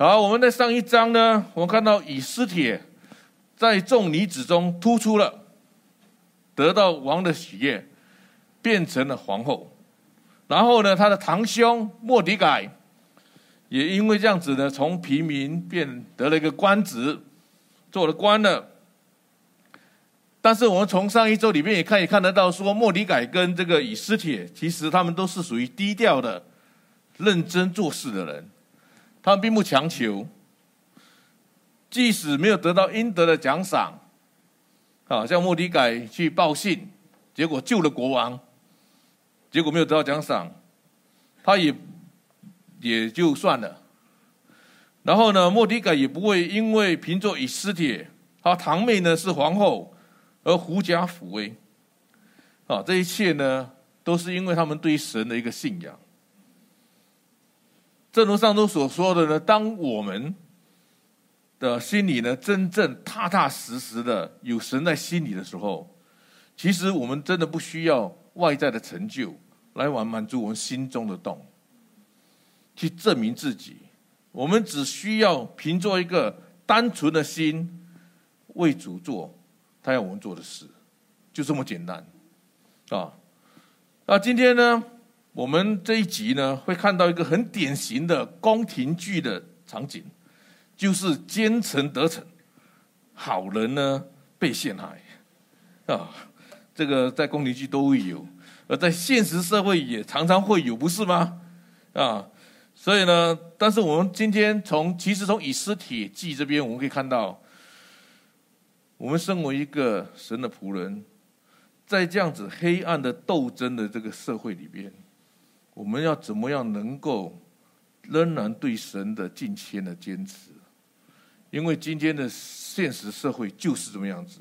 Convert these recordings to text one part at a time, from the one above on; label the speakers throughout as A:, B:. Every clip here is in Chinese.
A: 好，我们在上一章呢，我们看到以斯帖在众女子中突出了，得到王的喜悦，变成了皇后。然后呢，他的堂兄莫迪改也因为这样子呢，从平民变得了一个官职，做了官了。但是我们从上一周里面也可以看得到，说莫迪改跟这个以斯帖，其实他们都是属于低调的、认真做事的人。他们并不强求，即使没有得到应得的奖赏，啊，像莫迪改去报信，结果救了国王，结果没有得到奖赏，他也也就算了。然后呢，莫迪改也不会因为凭着以斯帖，他堂妹呢是皇后，而狐假虎威。啊，这一切呢，都是因为他们对神的一个信仰。正如上周所说的呢，当我们的心里呢，真正踏踏实实的有神在心里的时候，其实我们真的不需要外在的成就来完满足我们心中的洞，去证明自己。我们只需要凭着一个单纯的心为主做他要我们做的事，就这么简单啊。那今天呢？我们这一集呢，会看到一个很典型的宫廷剧的场景，就是奸臣得逞，好人呢被陷害，啊，这个在宫廷剧都会有，而在现实社会也常常会有，不是吗？啊，所以呢，但是我们今天从其实从以斯帖记这边，我们可以看到，我们身为一个神的仆人，在这样子黑暗的斗争的这个社会里边。我们要怎么样能够仍然对神的敬虔的坚持？因为今天的现实社会就是这么样子。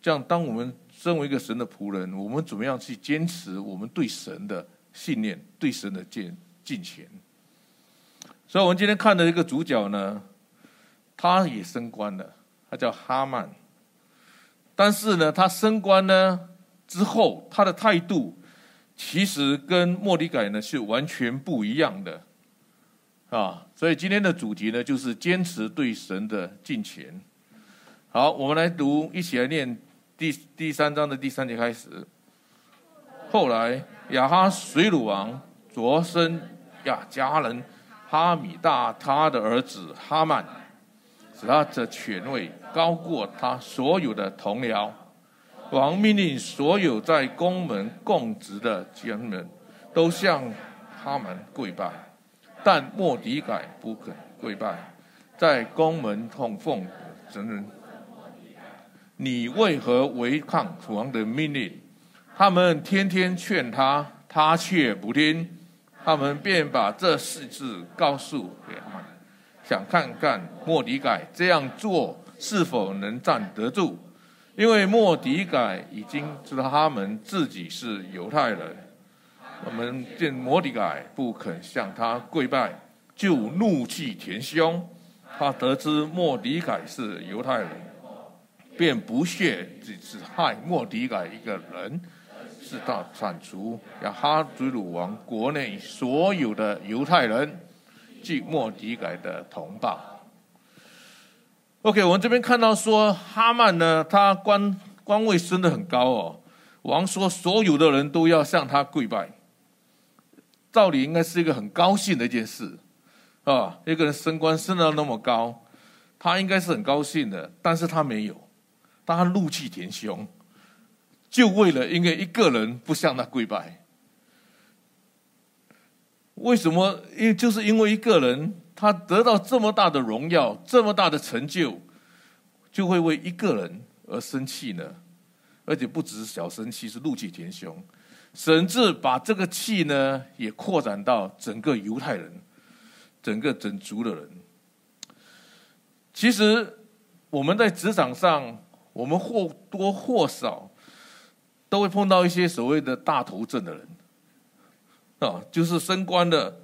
A: 这样，当我们身为一个神的仆人，我们怎么样去坚持我们对神的信念、对神的敬敬虔？所以，我们今天看的一个主角呢，他也升官了，他叫哈曼。但是呢，他升官呢之后，他的态度。其实跟末底改呢是完全不一样的，啊，所以今天的主题呢就是坚持对神的敬虔。好，我们来读，一起来念第第三章的第三节开始。后来亚哈水鲁王擢升亚甲人哈米大他的儿子哈曼，使他的权位高过他所有的同僚。王命令所有在宫门供职的将们都向他们跪拜，但莫迪改不肯跪拜，在宫门痛奉神人。你为何违抗王的命令？他们天天劝他，他却不听。他们便把这事字告诉给他们，想看看莫迪改这样做是否能站得住。因为莫迪改已经知道他们自己是犹太人，我们见莫迪改不肯向他跪拜，就怒气填胸。他得知莫迪改是犹太人，便不屑只是害莫迪改一个人，是他铲除亚哈随鲁王国内所有的犹太人，即莫迪改的同胞。OK，我们这边看到说哈曼呢，他官官位升得很高哦。王说所有的人都要向他跪拜，照理应该是一个很高兴的一件事啊。一个人升官升到那么高，他应该是很高兴的，但是他没有，他怒气填胸，就为了因为一个人不向他跪拜。为什么？因就是因为一个人。他得到这么大的荣耀，这么大的成就，就会为一个人而生气呢？而且不只是小生气，是怒气填胸，甚至把这个气呢也扩展到整个犹太人，整个整族的人。其实我们在职场上，我们或多或少都会碰到一些所谓的大头症的人，啊，就是升官的。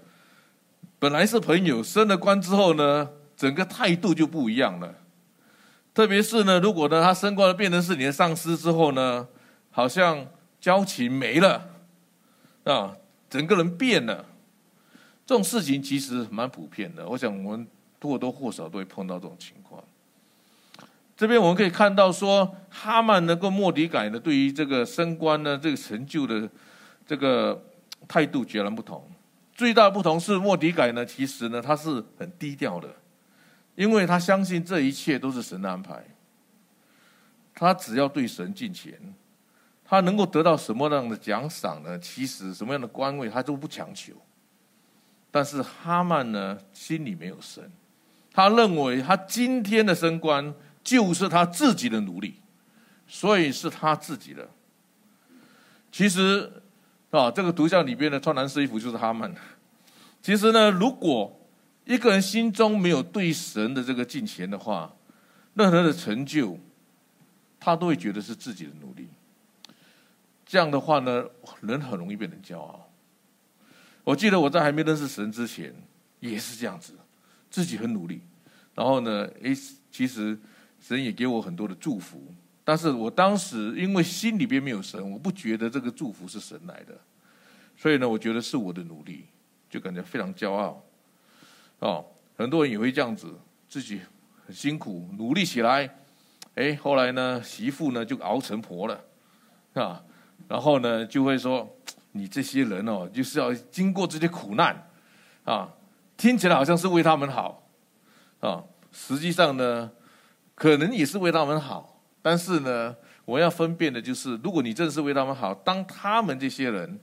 A: 本来是朋友，升了官之后呢，整个态度就不一样了。特别是呢，如果呢他升官了，变成是你的上司之后呢，好像交情没了，啊，整个人变了。这种事情其实蛮普遍的。我想我们或多或少都会碰到这种情况。这边我们可以看到说，哈曼呢跟莫迪改呢，对于这个升官呢这个成就的这个态度截然不同。最大的不同是，莫迪改呢，其实呢他是很低调的，因为他相信这一切都是神的安排。他只要对神敬虔，他能够得到什么样的奖赏呢？其实什么样的官位他都不强求。但是哈曼呢，心里没有神，他认为他今天的升官就是他自己的努力，所以是他自己的。其实啊，这个图像里边的穿蓝色衣服就是他们。其实呢，如果一个人心中没有对神的这个敬虔的话，任何的成就。他都会觉得是自己的努力，这样的话呢，人很容易变成骄傲。我记得我在还没认识神之前，也是这样子，自己很努力，然后呢，诶，其实神也给我很多的祝福，但是我当时因为心里边没有神，我不觉得这个祝福是神来的，所以呢，我觉得是我的努力，就感觉非常骄傲。哦，很多人也会这样子，自己很辛苦，努力起来。哎，后来呢，媳妇呢就熬成婆了，啊，然后呢就会说，你这些人哦，就是要经过这些苦难，啊，听起来好像是为他们好，啊，实际上呢，可能也是为他们好，但是呢，我要分辨的就是，如果你真的是为他们好，当他们这些人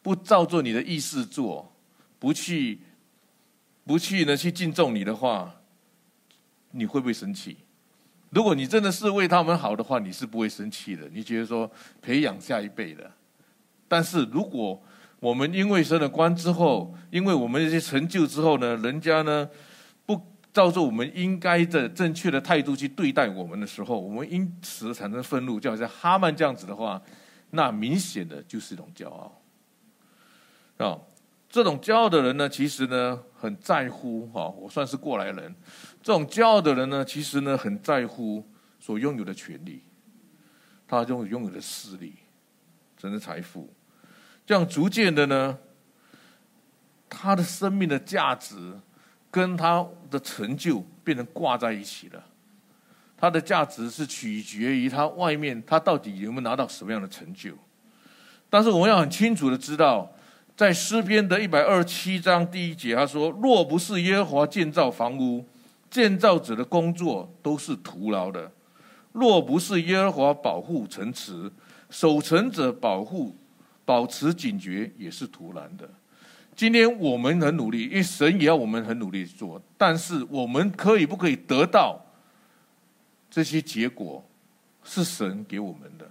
A: 不照做你的意思做，不去，不去呢去敬重你的话，你会不会生气？如果你真的是为他们好的话，你是不会生气的。你觉得说培养下一辈的，但是如果我们因为升了官之后，因为我们这些成就之后呢，人家呢照着我们应该的正确的态度去对待我们的时候，我们因此产生愤怒，就好像哈曼这样子的话，那明显的就是一种骄傲啊。这种骄傲的人呢，其实呢很在乎哈，我算是过来人。这种骄傲的人呢，其实呢很在乎所拥有的权利，他拥有拥有的势力，甚至财富，这样逐渐的呢，他的生命的价值跟他的成就变成挂在一起了。他的价值是取决于他外面他到底有没有拿到什么样的成就。但是我们要很清楚的知道。在诗篇的一百二十七章第一节，他说：“若不是耶和华建造房屋，建造者的工作都是徒劳的；若不是耶和华保护城池，守城者保护保持警觉也是徒然的。”今天我们很努力，因为神也要我们很努力做，但是我们可以不可以得到这些结果，是神给我们的，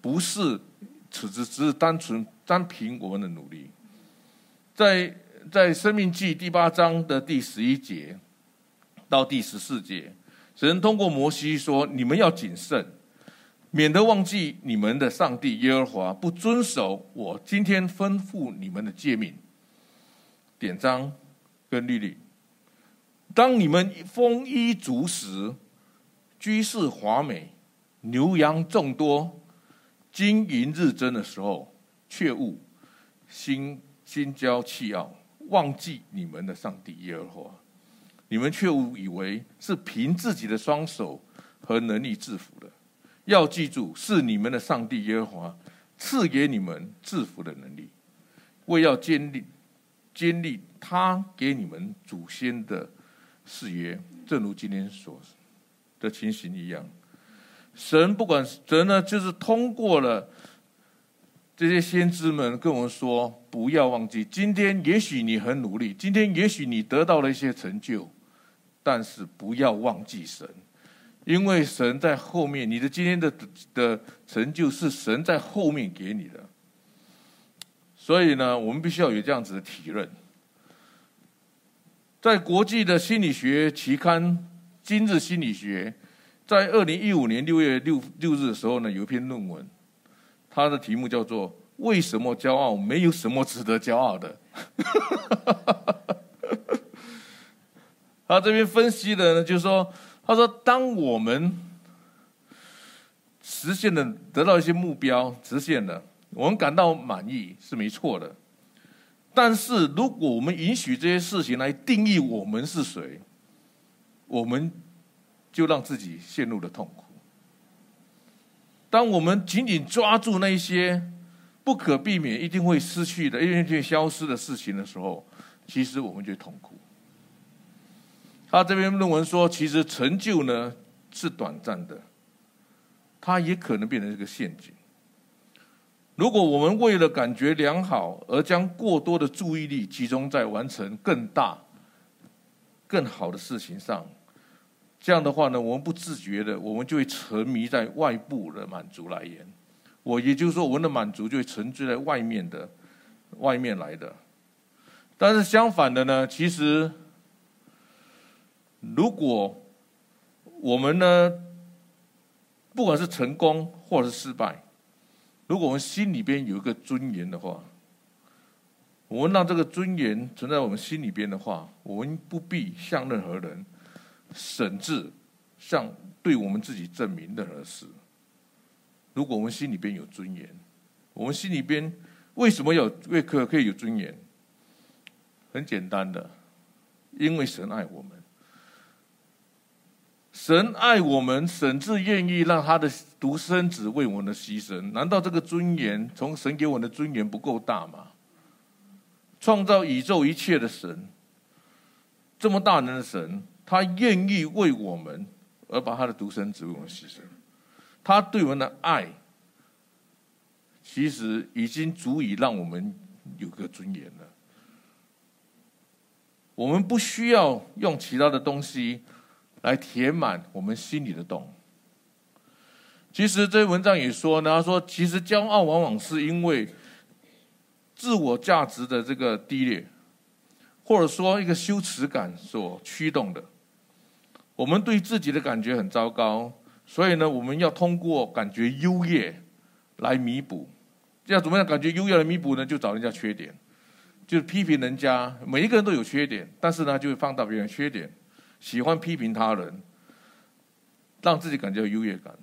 A: 不是。此之只是单纯单凭我们的努力，在在生命记第八章的第十一节到第十四节，神通过摩西说：“你们要谨慎，免得忘记你们的上帝耶和华，不遵守我今天吩咐你们的诫命、典章跟律例。当你们丰衣足食、居室华美、牛羊众多。”金银日增的时候，却勿心心骄气傲，忘记你们的上帝耶和华。你们却误以为是凭自己的双手和能力制服的。要记住，是你们的上帝耶和华赐给你们制服的能力，为要建立建立他给你们祖先的誓约，正如今天所的情形一样。神不管神呢，就是通过了这些先知们跟我们说，不要忘记，今天也许你很努力，今天也许你得到了一些成就，但是不要忘记神，因为神在后面，你的今天的的成就是神在后面给你的。所以呢，我们必须要有这样子的体认。在国际的心理学期刊《今日心理学》。在二零一五年六月六六日的时候呢，有一篇论文，它的题目叫做“为什么骄傲没有什么值得骄傲的”。他这边分析的呢，就是说，他说，当我们实现了得到一些目标，实现了，我们感到满意是没错的。但是如果我们允许这些事情来定义我们是谁，我们就让自己陷入了痛苦。当我们紧紧抓住那些不可避免、一定会失去的、一定会消失的事情的时候，其实我们就痛苦。他这篇论文说，其实成就呢是短暂的，它也可能变成一个陷阱。如果我们为了感觉良好而将过多的注意力集中在完成更大、更好的事情上，这样的话呢，我们不自觉的，我们就会沉迷在外部的满足来源。我也就是说，我们的满足就会沉醉在外面的、外面来的。但是相反的呢，其实。如果我们呢，不管是成功或者是失败，如果我们心里边有一个尊严的话，我们让这个尊严存在我们心里边的话，我们不必向任何人，甚至向对我们自己证明任何事。如果我们心里边有尊严，我们心里边为什么有为可可以有尊严？很简单的，因为神爱我们。神爱我们，甚至愿意让他的独生子为我们牺牲。难道这个尊严，从神给我们的尊严不够大吗？创造宇宙一切的神，这么大能的神，他愿意为我们而把他的独生子为我们牺牲。他对我们的爱，其实已经足以让我们有个尊严了。我们不需要用其他的东西。来填满我们心里的洞。其实这篇文章也说呢，他说，其实骄傲往往是因为自我价值的这个低劣，或者说一个羞耻感所驱动的。我们对自己的感觉很糟糕，所以呢，我们要通过感觉优越来弥补。要怎么样感觉优越来弥补呢？就找人家缺点，就是批评人家。每一个人都有缺点，但是呢，就会放大别人缺点。喜欢批评他人，让自己感觉优越感。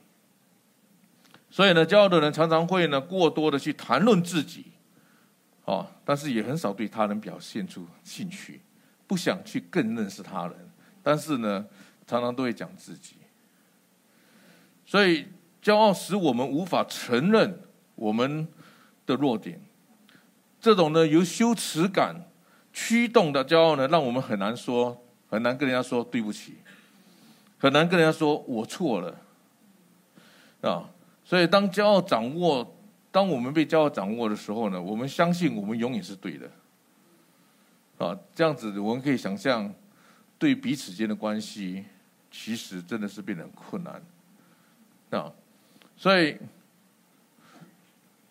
A: 所以呢，骄傲的人常常会呢过多的去谈论自己，哦，但是也很少对他人表现出兴趣，不想去更认识他人。但是呢，常常都会讲自己。所以，骄傲使我们无法承认我们的弱点。这种呢由羞耻感驱动的骄傲呢，让我们很难说。很难跟人家说对不起，很难跟人家说我错了，啊，所以当骄傲掌握，当我们被骄傲掌握的时候呢，我们相信我们永远是对的，啊，这样子我们可以想象，对彼此间的关系，其实真的是变得很困难，啊，所以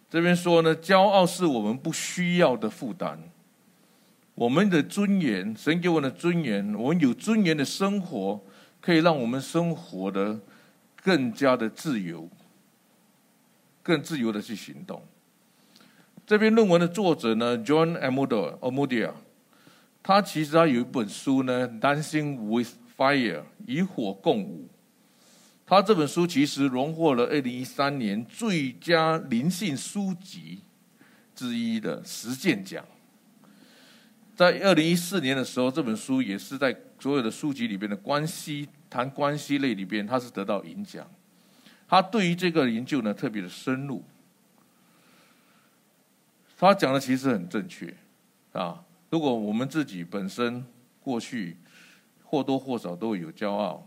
A: 这边说呢，骄傲是我们不需要的负担。我们的尊严，神给我们的尊严，我们有尊严的生活，可以让我们生活的更加的自由，更自由的去行动。这篇论文的作者呢，John Omodia，他其实他有一本书呢，《Dancing with Fire》，与火共舞。他这本书其实荣获了二零一三年最佳灵性书籍之一的实践奖。在二零一四年的时候，这本书也是在所有的书籍里边的关系谈关系类里边，它是得到银奖。他对于这个研究呢特别的深入，他讲的其实很正确啊。如果我们自己本身过去或多或少都会有骄傲，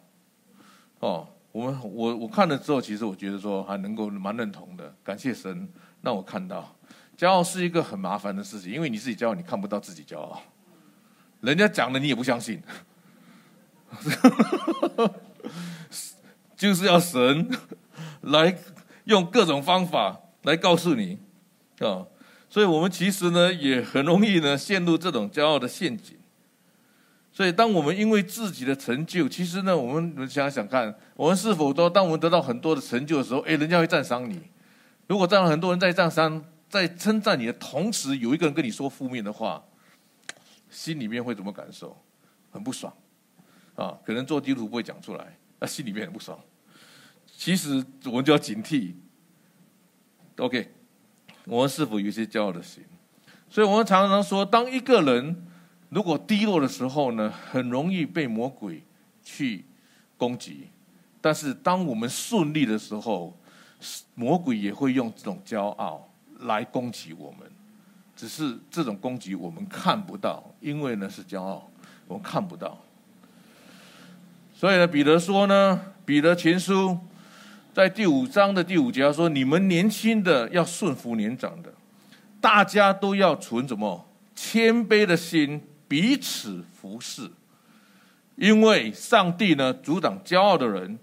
A: 哦，我们我我看了之后，其实我觉得说还能够蛮认同的。感谢神让我看到。骄傲是一个很麻烦的事情，因为你自己骄傲，你看不到自己骄傲，人家讲的你也不相信，就是要神 来用各种方法来告诉你啊，所以我们其实呢也很容易呢陷入这种骄傲的陷阱。所以当我们因为自己的成就，其实呢我们想想看，我们是否都当我们得到很多的成就的时候，哎，人家会赞赏你。如果这样很多人在赞赏。在称赞你的同时，有一个人跟你说负面的话，心里面会怎么感受？很不爽啊！可能做基督徒不会讲出来，那心里面很不爽。其实我们就要警惕。OK，我们是否有些骄傲的心？所以我们常常说，当一个人如果低落的时候呢，很容易被魔鬼去攻击；但是当我们顺利的时候，魔鬼也会用这种骄傲来攻击我们。只是这种攻击我们看不到，因为呢是骄傲，我们看不到。所以呢，彼得说呢，彼得前书在第五章的第五节说：“你们年轻的要顺服年长的，大家都要存什么谦卑的心，彼此服侍。因为上帝呢阻挡骄傲的人，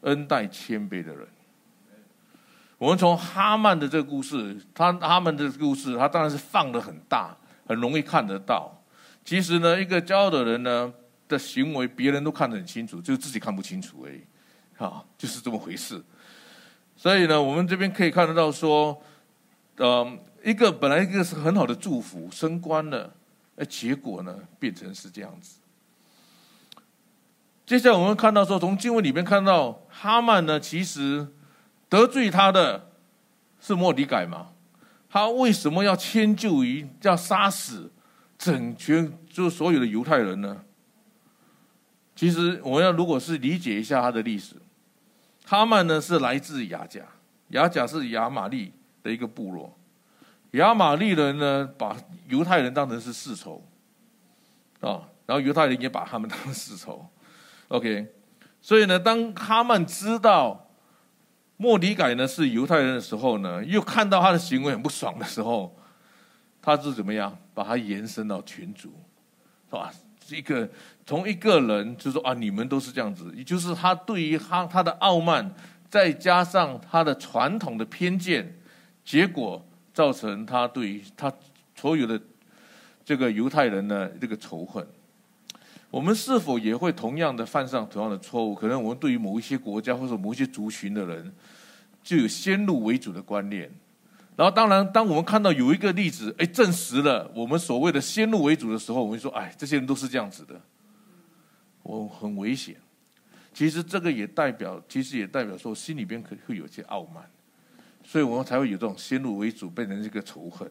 A: 恩待谦卑的人。”我们从哈曼的这个故事，他哈曼的故事，他当然是放得很大，很容易看得到。其实呢，一个骄傲的人呢的行为，别人都看得很清楚，就自己看不清楚而已。啊，就是这么回事。所以呢，我们这边可以看得到说，呃，一个本来一个是很好的祝福，升官了，哎，结果呢变成是这样子。接下来我们看到说，从经文里面看到哈曼呢，其实得罪他的是莫迪改嘛？他为什么要迁就于要杀死整群就所有的犹太人呢？其实我要如果是理解一下他的历史，哈曼呢是来自雅甲，雅甲是亚玛力的一个部落，亚玛力人呢把犹太人当成是世仇，啊，然后犹太人也把他们当世仇，OK，所以呢，当哈曼知道莫迪改呢是犹太人的时候呢，又看到他的行为很不爽的时候，他是怎么样把他延伸到群族，是吧？一个从一个人就说啊，你们都是这样子，也就是他对于他他的傲慢，再加上他的传统的偏见，结果造成他对于他所有的这个犹太人的这个仇恨。我们是否也会同样的犯上同样的错误？可能我们对于某一些国家或者某一些族群的人，就有先入为主的观念。然后，当然，当我们看到有一个例子，哎，证实了我们所谓的先入为主的时候，我们说，哎，这些人都是这样子的，我很危险。其实这个也代表，其实也代表说，心里边可会有些傲慢，所以我们才会有这种先入为主，变成这个仇恨。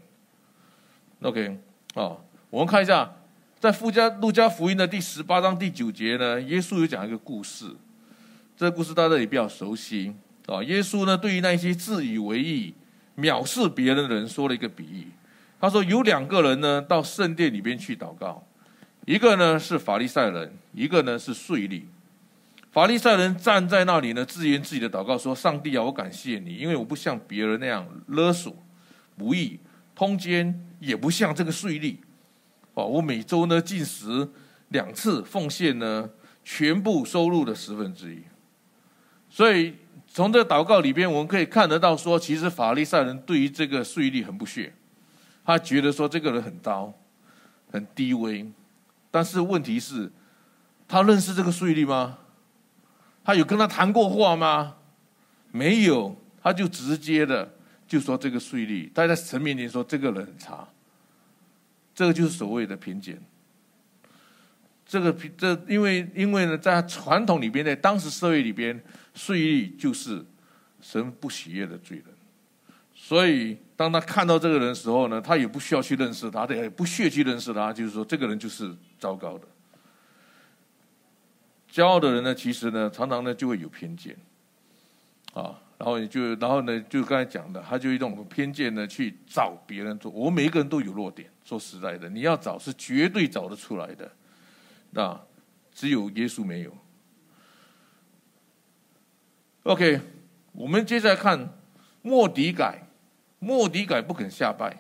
A: OK，哦，我们看一下，在附加路加福音的第十八章第九节呢，耶稣有讲一个故事，这个故事大家也比较熟悉啊。耶稣呢，对于那些自以为义。藐视别人的人说了一个比喻，他说有两个人呢到圣殿里边去祷告，一个呢是法利赛人，一个呢是税吏。法利赛人站在那里呢，自言自语的祷告说：“上帝啊，我感谢你，因为我不像别人那样勒索、不义、通奸，也不像这个税吏。哦，我每周呢进食两次，奉献呢全部收入的十分之一。所以。”从这祷告里边，我们可以看得到，说其实法利赛人对于这个税吏很不屑，他觉得说这个人很刀，很低微。但是问题是，他认识这个税吏吗？他有跟他谈过话吗？没有，他就直接的就说这个税吏，他在神面前说这个人很差。这个就是所谓的偏见。这个这因为因为呢，在传统里边，在当时社会里边。税吏就是神不喜悦的罪人，所以当他看到这个人的时候呢，他也不需要去认识他，他也不屑去认识他，就是说这个人就是糟糕的。骄傲的人呢，其实呢，常常呢就会有偏见，啊，然后你就然后呢，就刚才讲的，他就用偏见呢去找别人做。我们每一个人都有弱点，说实在的，你要找是绝对找得出来的，那只有耶稣没有。OK，我们接下来看末底改，末底改不肯下拜，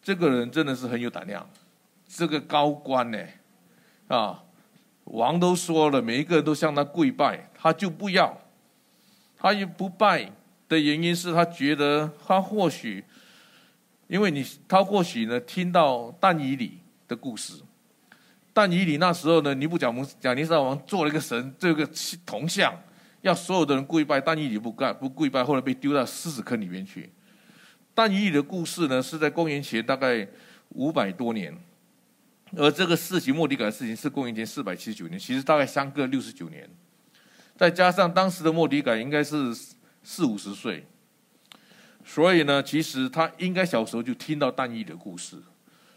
A: 这个人真的是很有胆量，这个高官呢，啊，王都说了，每一个人都向他跪拜，他就不要，他也不拜的原因是他觉得他或许，因为你他或许呢听到但以理的故事，但以理那时候呢，尼布甲尼亚尼撒王做了一个神，这个铜像。要所有的人跪拜，但以理不干不跪拜，后来被丢到狮子坑里面去。但以理的故事呢，是在公元前大概五百多年，而这个事情莫迪改的事情是公元前四百七十九年，其实大概相隔六十九年，再加上当时的莫迪改应该是四五十岁，所以呢，其实他应该小时候就听到但以理的故事，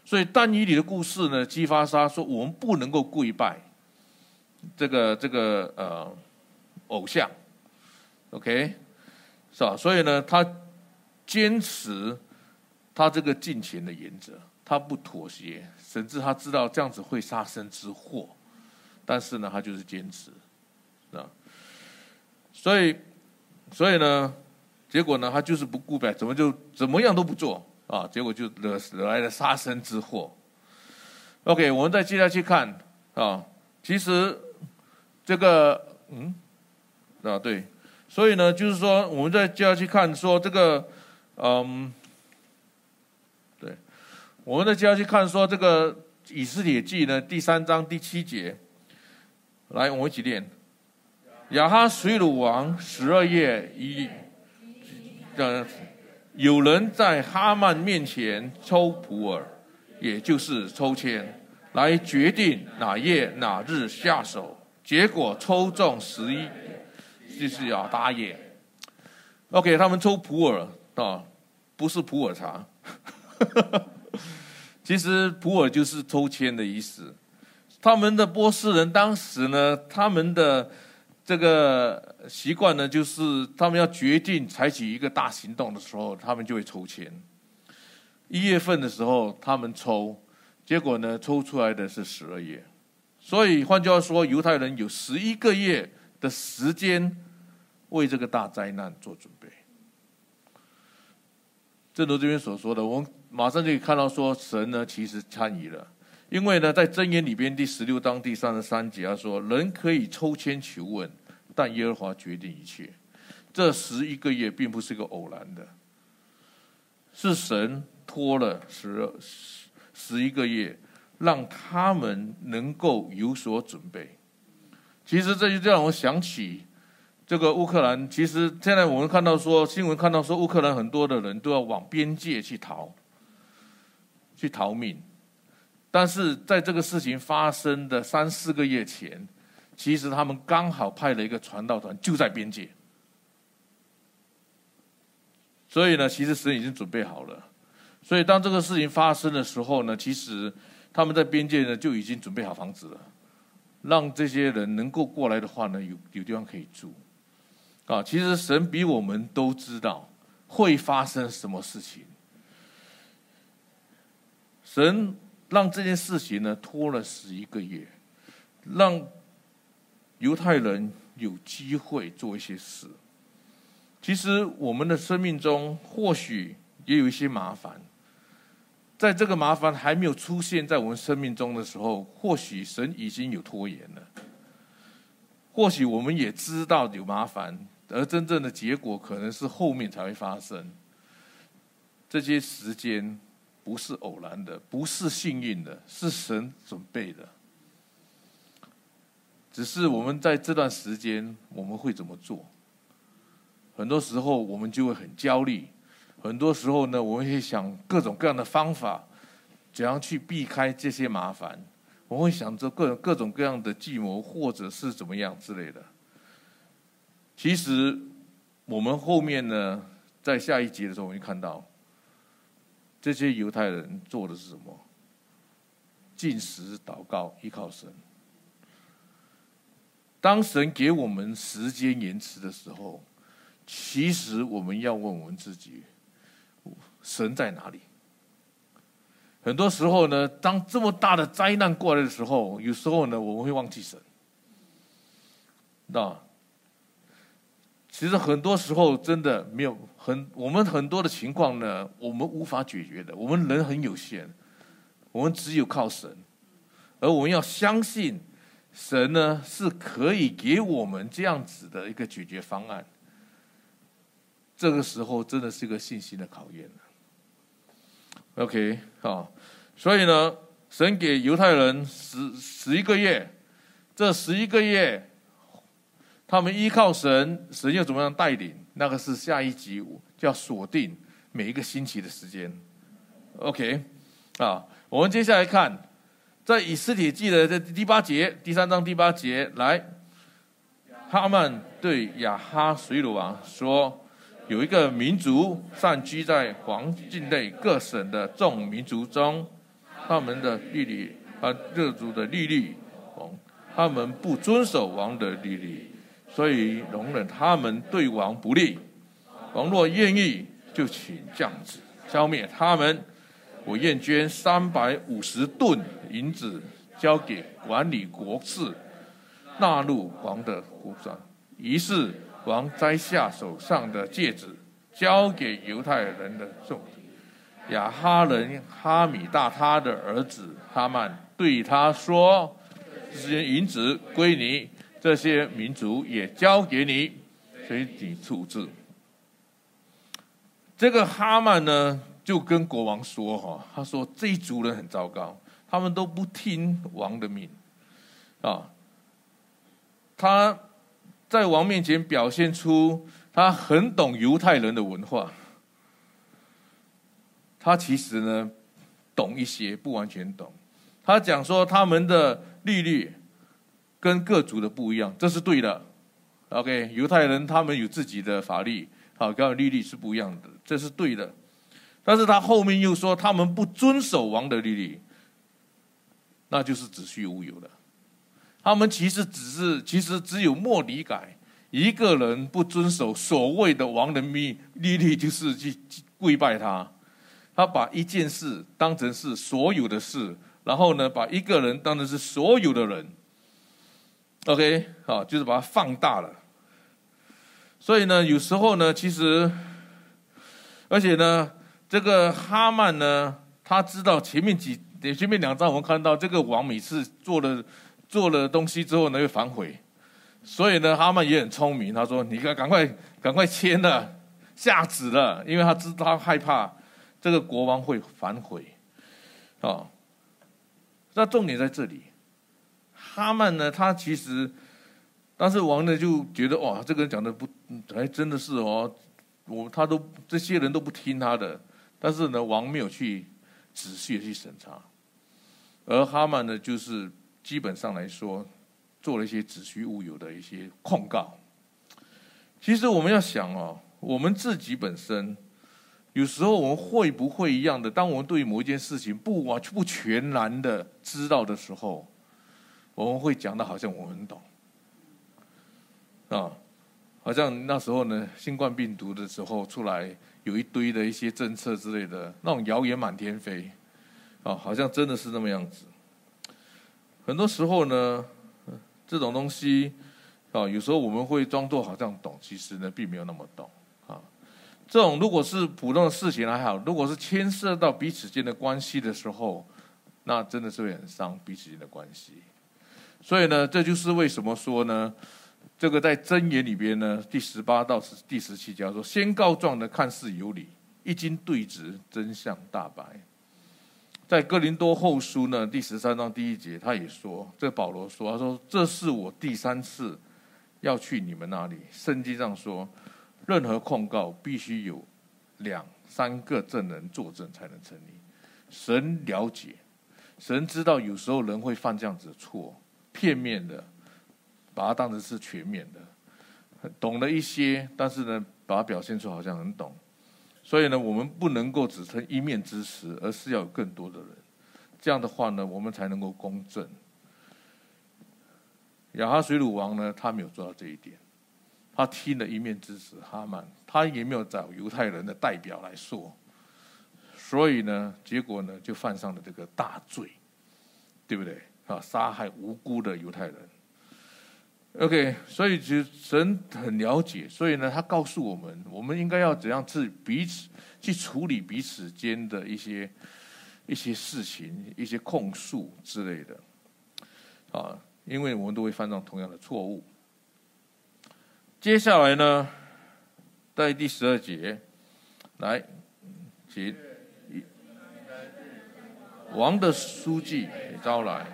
A: 所以但以里的故事呢，激发他说我们不能够跪拜这个这个呃偶像，OK，是吧？所以呢，他坚持他这个敬虔的原则，他不妥协，甚至他知道这样子会杀身之祸，但是呢，他就是坚持，啊，所以，所以呢。结果呢，他就是不顾呗，怎么就怎么样都不做啊？结果就惹惹来了杀身之祸。OK，我们再接下去看啊，其实这个嗯啊对，所以呢，就是说我们再接下去看说这个嗯，对，我们再接下去看说这个以斯帖记呢第三章第七节，来，我们一起念：亚哈水鲁王十二月一。有人在哈曼面前抽普洱，也就是抽签，来决定哪月哪日下手。结果抽中十一，就是亚达月。OK，他们抽普洱啊，不是普洱茶。其实普洱就是抽签的意思。他们的波斯人当时呢，他们的。这个习惯呢，就是他们要决定采取一个大行动的时候，他们就会抽签。一月份的时候，他们抽，结果呢，抽出来的是十二月。所以换句话说，犹太人有十一个月的时间为这个大灾难做准备。正如这边所说的，我们马上就可以看到说，神呢其实参与了。因为呢，在箴言里边第十六章第三十三节，他说：“人可以抽签求问，但耶和华决定一切。”这十一个月并不是个偶然的，是神拖了十十十一个月，让他们能够有所准备。其实这就让我想起这个乌克兰。其实现在我们看到说新闻，看到说乌克兰很多的人都要往边界去逃，去逃命。但是在这个事情发生的三四个月前，其实他们刚好派了一个传道团，就在边界。所以呢，其实神已经准备好了。所以当这个事情发生的时候呢，其实他们在边界呢就已经准备好房子了，让这些人能够过来的话呢，有有地方可以住。啊，其实神比我们都知道会发生什么事情。神。让这件事情呢拖了十一个月，让犹太人有机会做一些事。其实我们的生命中或许也有一些麻烦，在这个麻烦还没有出现在我们生命中的时候，或许神已经有拖延了。或许我们也知道有麻烦，而真正的结果可能是后面才会发生。这些时间。不是偶然的，不是幸运的，是神准备的。只是我们在这段时间，我们会怎么做？很多时候我们就会很焦虑，很多时候呢，我们会想各种各样的方法，怎样去避开这些麻烦。我会想着各各种各样的计谋，或者是怎么样之类的。其实我们后面呢，在下一集的时候，我们会看到。这些犹太人做的是什么？进食、祷告、依靠神。当神给我们时间延迟的时候，其实我们要问我们自己：神在哪里？很多时候呢，当这么大的灾难过来的时候，有时候呢，我们会忘记神。那。其实很多时候真的没有很，我们很多的情况呢，我们无法解决的。我们人很有限，我们只有靠神，而我们要相信神呢是可以给我们这样子的一个解决方案。这个时候真的是一个信心的考验。OK，好，所以呢，神给犹太人十十一个月，这十一个月。他们依靠神，神又怎么样带领？那个是下一集，叫锁定每一个星期的时间。OK，啊，我们接下来看，在以斯帖记的这第八节，第三章第八节，来，哈曼对亚哈随鲁王说：“有一个民族散居在王境内各省的众民族中，他们的律例和各族的律例，他们不遵守王的律例，所以容忍他们对王不利。王若愿意，就请降旨消灭他们。我愿捐三百五十吨银子交给管理国事，纳入王的库上。于是。王摘下手上的戒指，交给犹太人的众亚哈人哈米大他的儿子哈曼，对他说：“这些银子归你，这些民族也交给你，随你处置。”这个哈曼呢，就跟国王说：“哈，他说这一族人很糟糕，他们都不听王的命啊，他。”在王面前表现出他很懂犹太人的文化，他其实呢懂一些，不完全懂。他讲说他们的利率跟各族的不一样，这是对的。OK，犹太人他们有自己的法律，好，跟律例是不一样的，这是对的。但是他后面又说他们不遵守王的律例，那就是子虚乌有的。他们其实只是，其实只有末底改一个人不遵守所谓的王的命律例，就是去跪拜他。他把一件事当成是所有的事，然后呢，把一个人当成是所有的人。OK，好，就是把它放大了。所以呢，有时候呢，其实，而且呢，这个哈曼呢，他知道前面几前面两章我们看到这个王每次做了。做了东西之后呢，又反悔，所以呢，哈曼也很聪明。他说：“你赶赶快赶快签了，下旨了，因为他知道他害怕这个国王会反悔。”啊，那重点在这里。哈曼呢，他其实，但是王呢就觉得哇，这个人讲的不，还真的是哦，我他都这些人都不听他的。但是呢，王没有去仔细的去审查，而哈曼呢，就是。基本上来说，做了一些子虚乌有的一些控告。其实我们要想哦，我们自己本身有时候我们会不会一样的？当我们对某一件事情不完不全然的知道的时候，我们会讲的好像我们很懂啊，好像那时候呢，新冠病毒的时候出来有一堆的一些政策之类的，那种谣言满天飞啊，好像真的是那么样子。很多时候呢，这种东西啊，有时候我们会装作好像懂，其实呢，并没有那么懂啊。这种如果是普通的事情还好，如果是牵涉到彼此间的关系的时候，那真的是会很伤彼此间的关系。所以呢，这就是为什么说呢，这个在箴言里边呢，第十八到十第十七节说，先告状的看似有理，一经对质，真相大白。在哥林多后书呢，第十三章第一节，他也说，这保罗说，他说，这是我第三次要去你们那里。圣经上说，任何控告必须有两三个证人作证才能成立。神了解，神知道有时候人会犯这样子的错，片面的把它当成是全面的，懂了一些，但是呢，把它表现出好像很懂。所以呢，我们不能够只称一面之词，而是要有更多的人。这样的话呢，我们才能够公正。亚哈水鲁王呢，他没有做到这一点，他听了一面之词，哈曼，他也没有找犹太人的代表来说，所以呢，结果呢，就犯上了这个大罪，对不对？啊，杀害无辜的犹太人。OK，所以其实神很了解，所以呢，他告诉我们，我们应该要怎样去彼此去处理彼此间的一些一些事情、一些控诉之类的，啊，因为我们都会犯上同样的错误。接下来呢，在第十二节，来，请王的书记也招来，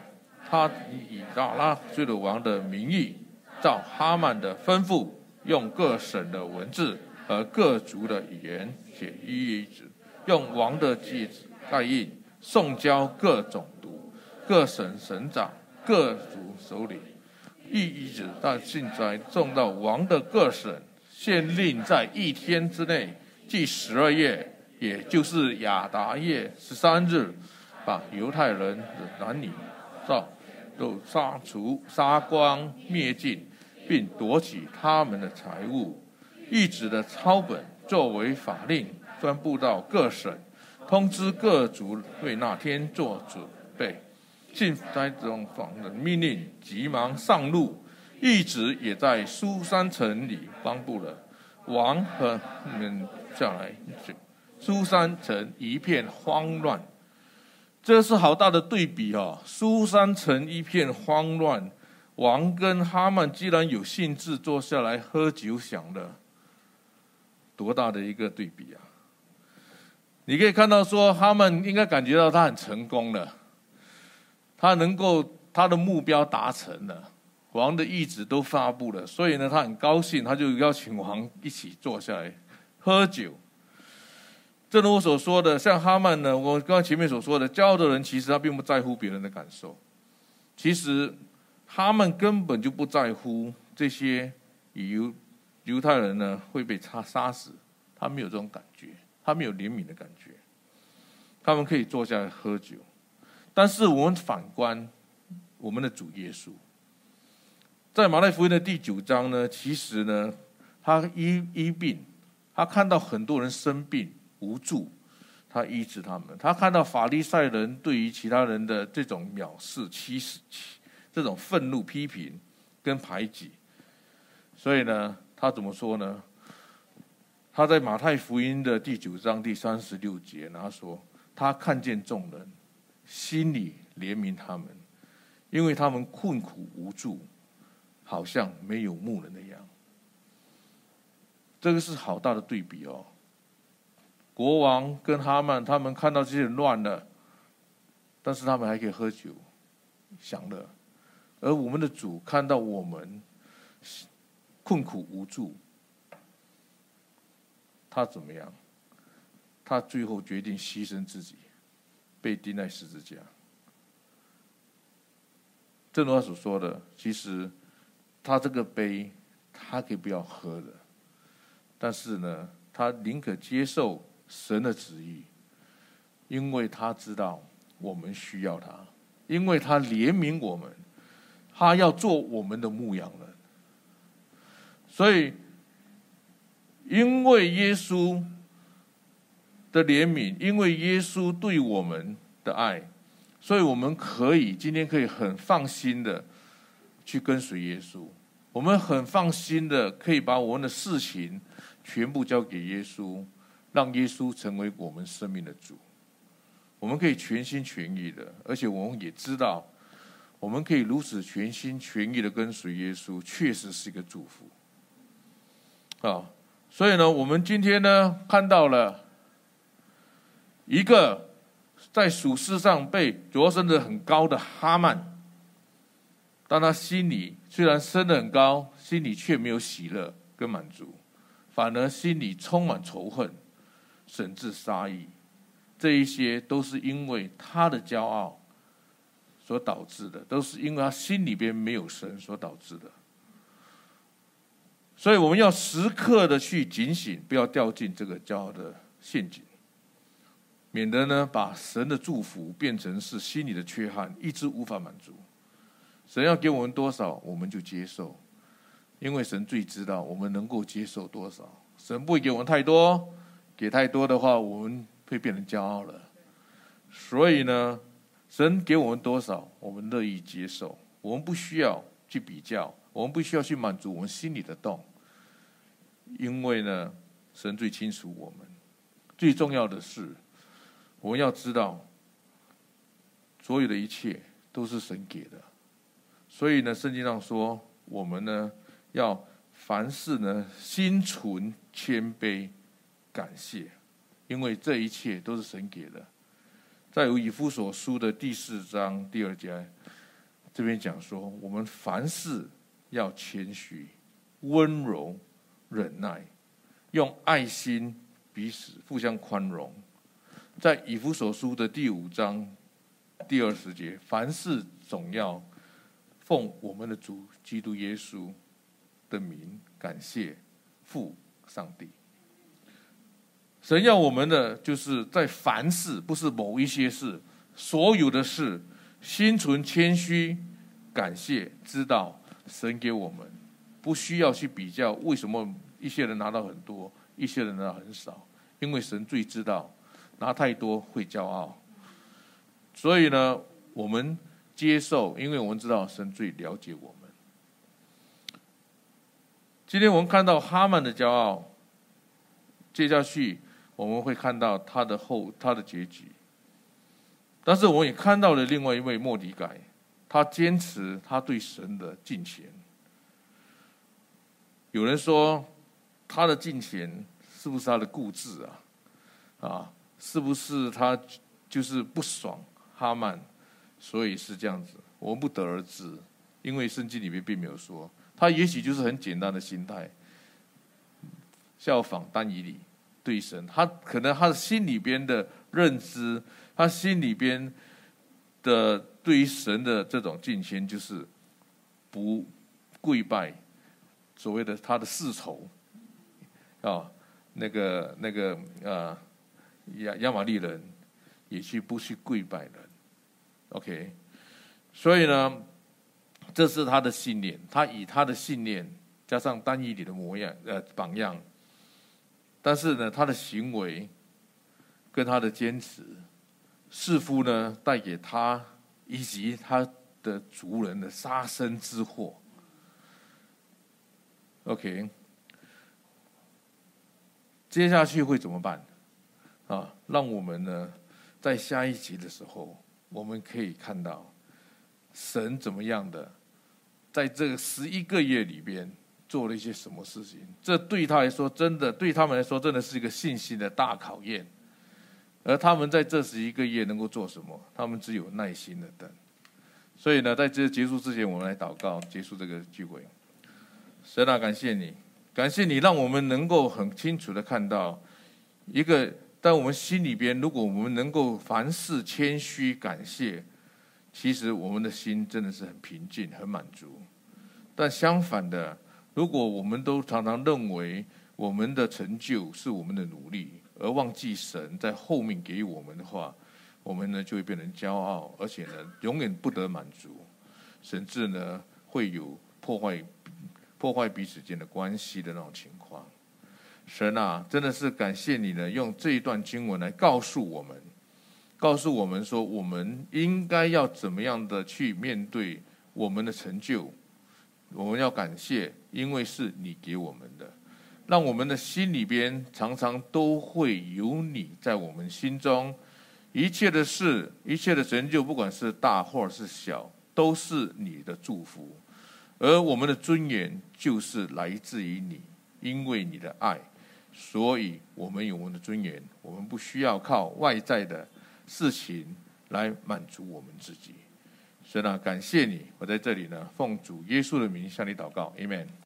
A: 他以亚哈随鲁王的名义。照哈曼的吩咐，用各省的文字和各族的语言写諭旨，用王的戒指盖印，送交各总督、各省省长、各族首领。諭旨到现在送到王的各省，县令在一天之内，即十二月，也就是亚达月十三日，把犹太人的男女照都杀除、杀光、灭尽，并夺取他们的财物。諭旨的抄本作为法令，分布到各省，通知各族为那天做准备。信在这种方的命令，急忙上路。諭旨也在书珊城里颁布了。王和们下来，书珊城一片慌乱。这是好大的对比哦！苏三城一片慌乱，王跟哈曼居然有兴致坐下来喝酒享乐，多大的一个对比啊！你可以看到说，哈曼应该感觉到他很成功了。他能够他的目标达成了，王的意旨都发布了，所以呢，他很高兴，他就邀请王一起坐下来喝酒。正如我所说的，像哈曼呢，我刚刚前面所说的，骄傲的人其实他并不在乎别人的感受。其实他们根本就不在乎这些犹犹太人呢会被他杀死，他没有这种感觉，他没有怜悯的感觉。他们可以坐下来喝酒。但是我们反观我们的主耶稣，在马太福音的第九章呢，其实呢，他医医病，他看到很多人生病无助，他医治他们；他看到法利赛人对于其他人的这种藐视、欺视、这种愤怒、批评跟排挤，所以呢，他怎么说呢？他在马太福音的第九章第三十六节，他说：“他看见众人。”心里怜悯他们，因为他们困苦无助，好像没有牧人那样。这个是好大的对比哦。国王跟哈曼他们看到这些人乱了，但是他们还可以喝酒享乐，而我们的主看到我们困苦无助，他怎么样？他最后决定牺牲自己。被钉在十字架，正如他所说的，其实他这个杯，他可以不要喝的，但是呢，他宁可接受神的旨意，因为他知道我们需要他，因为他怜悯我们，他要做我们的牧羊人，所以因为耶稣。的怜悯，因为耶稣对我们的爱，所以我们可以今天可以很放心的去跟随耶稣。我们很放心的可以把我们的事情全部交给耶稣，让耶稣成为我们生命的主。我们可以全心全意的，而且我们也知道，我们可以如此全心全意的跟随耶稣，确实是一个祝福。啊，所以呢，我们今天呢看到了。一个在属世上被擢升的很高的哈曼，但他心里虽然升得很高，心里却没有喜乐跟满足，反而心里充满仇恨，神至杀意。这一些都是因为他的骄傲所导致的，都是因为他心里边没有神所导致的。所以我们要时刻的去警醒，不要掉进这个骄傲的陷阱。免得呢，把神的祝福变成是心里的缺憾，一直无法满足。神要给我们多少，我们就接受，因为神最知道我们能够接受多少。神不会给我们太多，给太多的话，我们会变成骄傲了。所以呢，神给我们多少，我们乐意接受。我们不需要去比较，我们不需要去满足我们心里的洞，因为呢，神最清楚我们。最重要的是。我们要知道，所有的一切都是神给的，所以呢，圣经上说，我们呢要凡事呢心存谦卑，感谢，因为这一切都是神给的。在以弗所书的第四章第二节，这边讲说，我们凡事要谦虚、温柔、忍耐，用爱心彼此互相宽容。在以弗所书的第五章第二十节，凡事总要奉我们的主基督耶稣的名感谢，父上帝。神要我们的，就是在凡事，不是某一些事，所有的事，心存谦虚，感谢，知道神给我们，不需要去比较为什么一些人拿到很多，一些人拿到很少，因为神最知道，拿太多会骄傲。所以呢，我们接受，因为我们知道神最了解我们。今天我们看到哈曼的骄傲，接下去。我们会看到他的后他的结局，但是我也看到了另外一位莫迪改，他坚持他对神的敬虔。有人说他的敬虔是不是他的固执啊？啊，是不是他就是不爽哈曼，所以是这样子？我们不得而知，因为圣经里面并没有说。他也许就是很简单的心态，效仿丹以理。对神，他可能他的心里边的认知，他心里边的对于神的这种敬虔，就是不跪拜所谓的他的世仇啊，那个那个啊亚亚玛力人也去不去跪拜人，OK，所以呢，这是他的信念，他以他的信念加上单一理的模样呃榜样。但是呢，他的行为跟他的坚持，似乎呢带给他以及他的族人的杀身之祸。OK，接下去会怎么办？啊，让我们呢在下一集的时候，我们可以看到神怎么样的在这个十一个月里边。做了一些什么事情？这对他来说，真的对他们来说，真的是一个信心的大考验。而他们在这十一个月能够做什么？他们只有耐心的等。所以呢，在这结束之前，我们来祷告，结束这个聚会。神啊，感谢你，感谢你，让我们能够很清楚的看到一个，在我们心里边，如果我们能够凡事谦虚感谢，其实我们的心真的是很平静、很满足。但相反的，如果我们都常常认为我们的成就是我们的努力，而忘记神在后面给予我们的话，我们呢就会变成骄傲，而且呢永远不得满足，甚至呢会有破坏破坏彼此间的关系的那种情况。神啊，真的是感谢你呢，用这一段经文来告诉我们，告诉我们说，我们应该要怎么样的去面对我们的成就。我们要感谢，因为是你给我们的，让我们的心里边常常都会有你在我们心中，一切的事，一切的成就，不管是大或是小，都是你的祝福。而我们的尊严就是来自于你，因为你的爱，所以我们有我们的尊严，我们不需要靠外在的事情来满足我们自己。神啊，感谢你！我在这里呢，奉主耶稣的名向你祷告，Amen。